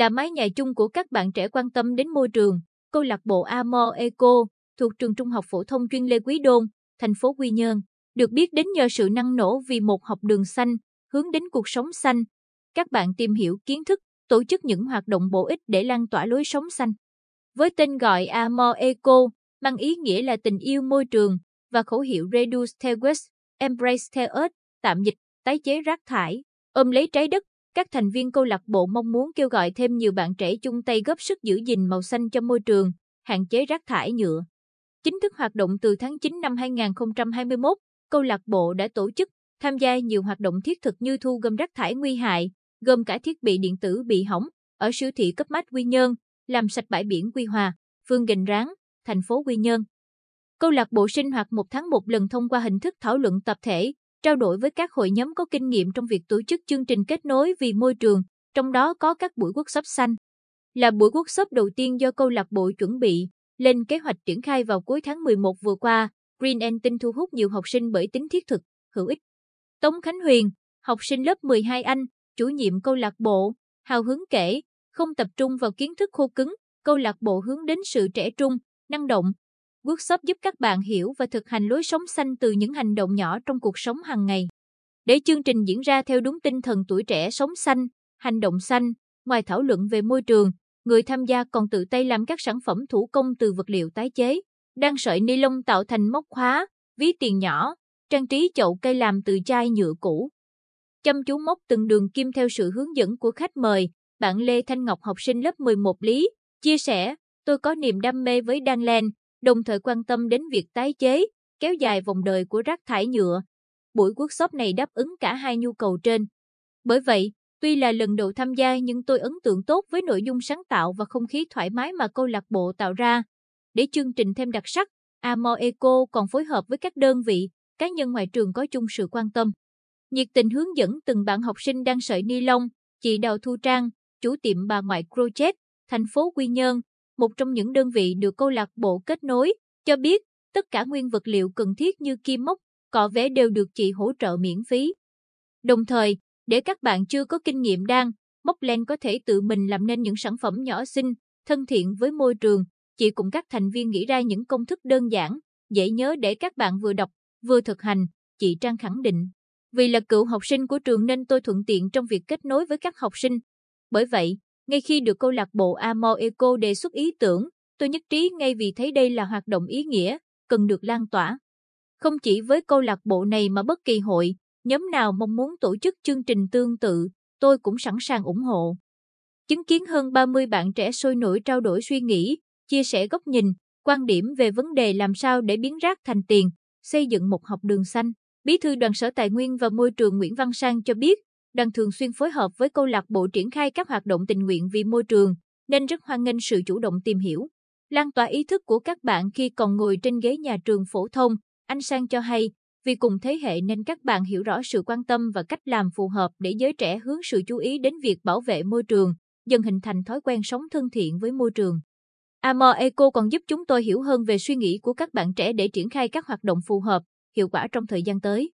là mái nhà chung của các bạn trẻ quan tâm đến môi trường. Câu lạc bộ Amor Eco thuộc trường Trung học phổ thông chuyên Lê Quý Đôn, thành phố Quy Nhơn, được biết đến nhờ sự năng nổ vì một học đường xanh, hướng đến cuộc sống xanh. Các bạn tìm hiểu kiến thức, tổ chức những hoạt động bổ ích để lan tỏa lối sống xanh. Với tên gọi Amor Eco, mang ý nghĩa là tình yêu môi trường, và khẩu hiệu Reduce the Waste, Embrace the Earth, tạm dịch, tái chế rác thải, ôm lấy trái đất. Các thành viên câu lạc bộ mong muốn kêu gọi thêm nhiều bạn trẻ chung tay góp sức giữ gìn màu xanh cho môi trường, hạn chế rác thải nhựa. Chính thức hoạt động từ tháng 9 năm 2021, câu lạc bộ đã tổ chức, tham gia nhiều hoạt động thiết thực như thu gom rác thải nguy hại, gồm cả thiết bị điện tử bị hỏng, ở siêu thị cấp mát Quy Nhơn, làm sạch bãi biển Quy Hòa, phường Gành Ráng, thành phố Quy Nhơn. Câu lạc bộ sinh hoạt một tháng một lần thông qua hình thức thảo luận tập thể, trao đổi với các hội nhóm có kinh nghiệm trong việc tổ chức chương trình kết nối vì môi trường, trong đó có các buổi workshop xanh. Là buổi workshop đầu tiên do câu lạc bộ chuẩn bị, lên kế hoạch triển khai vào cuối tháng 11 vừa qua, Green Antin thu hút nhiều học sinh bởi tính thiết thực, hữu ích. Tống Khánh Huyền, học sinh lớp 12 Anh, chủ nhiệm câu lạc bộ, hào hứng kể, không tập trung vào kiến thức khô cứng, câu lạc bộ hướng đến sự trẻ trung, năng động. Workshop giúp các bạn hiểu và thực hành lối sống xanh từ những hành động nhỏ trong cuộc sống hàng ngày. Để chương trình diễn ra theo đúng tinh thần tuổi trẻ sống xanh, hành động xanh, ngoài thảo luận về môi trường, người tham gia còn tự tay làm các sản phẩm thủ công từ vật liệu tái chế, đan sợi ni lông tạo thành móc khóa, ví tiền nhỏ, trang trí chậu cây làm từ chai nhựa cũ. Chăm chú móc từng đường kim theo sự hướng dẫn của khách mời, bạn Lê Thanh Ngọc học sinh lớp 11 Lý, chia sẻ, tôi có niềm đam mê với đan len, đồng thời quan tâm đến việc tái chế, kéo dài vòng đời của rác thải nhựa. Buổi workshop này đáp ứng cả hai nhu cầu trên. Bởi vậy, tuy là lần đầu tham gia nhưng tôi ấn tượng tốt với nội dung sáng tạo và không khí thoải mái mà câu lạc bộ tạo ra. Để chương trình thêm đặc sắc, Amor Eco còn phối hợp với các đơn vị, cá nhân ngoài trường có chung sự quan tâm. Nhiệt tình hướng dẫn từng bạn học sinh đang sợi ni lông, chị Đào Thu Trang, chủ tiệm bà ngoại Crochet, thành phố Quy Nhơn, một trong những đơn vị được câu lạc bộ kết nối, cho biết tất cả nguyên vật liệu cần thiết như kim mốc cọ vẽ đều được chị hỗ trợ miễn phí. Đồng thời, để các bạn chưa có kinh nghiệm đan, móc len có thể tự mình làm nên những sản phẩm nhỏ xinh, thân thiện với môi trường, chị cùng các thành viên nghĩ ra những công thức đơn giản, dễ nhớ để các bạn vừa đọc, vừa thực hành, chị Trang khẳng định. Vì là cựu học sinh của trường nên tôi thuận tiện trong việc kết nối với các học sinh. Bởi vậy, ngay khi được câu lạc bộ Amor Eco đề xuất ý tưởng, tôi nhất trí ngay vì thấy đây là hoạt động ý nghĩa, cần được lan tỏa. Không chỉ với câu lạc bộ này mà bất kỳ hội, nhóm nào mong muốn tổ chức chương trình tương tự, tôi cũng sẵn sàng ủng hộ. Chứng kiến hơn 30 bạn trẻ sôi nổi trao đổi suy nghĩ, chia sẻ góc nhìn, quan điểm về vấn đề làm sao để biến rác thành tiền, xây dựng một học đường xanh. Bí thư đoàn Sở Tài nguyên và Môi trường Nguyễn Văn Sang cho biết, đang thường xuyên phối hợp với câu lạc bộ triển khai các hoạt động tình nguyện vì môi trường, nên rất hoan nghênh sự chủ động tìm hiểu. Lan tỏa ý thức của các bạn khi còn ngồi trên ghế nhà trường phổ thông, anh Sang cho hay, vì cùng thế hệ nên các bạn hiểu rõ sự quan tâm và cách làm phù hợp để giới trẻ hướng sự chú ý đến việc bảo vệ môi trường, dần hình thành thói quen sống thân thiện với môi trường. Amor Eco còn giúp chúng tôi hiểu hơn về suy nghĩ của các bạn trẻ để triển khai các hoạt động phù hợp, hiệu quả trong thời gian tới.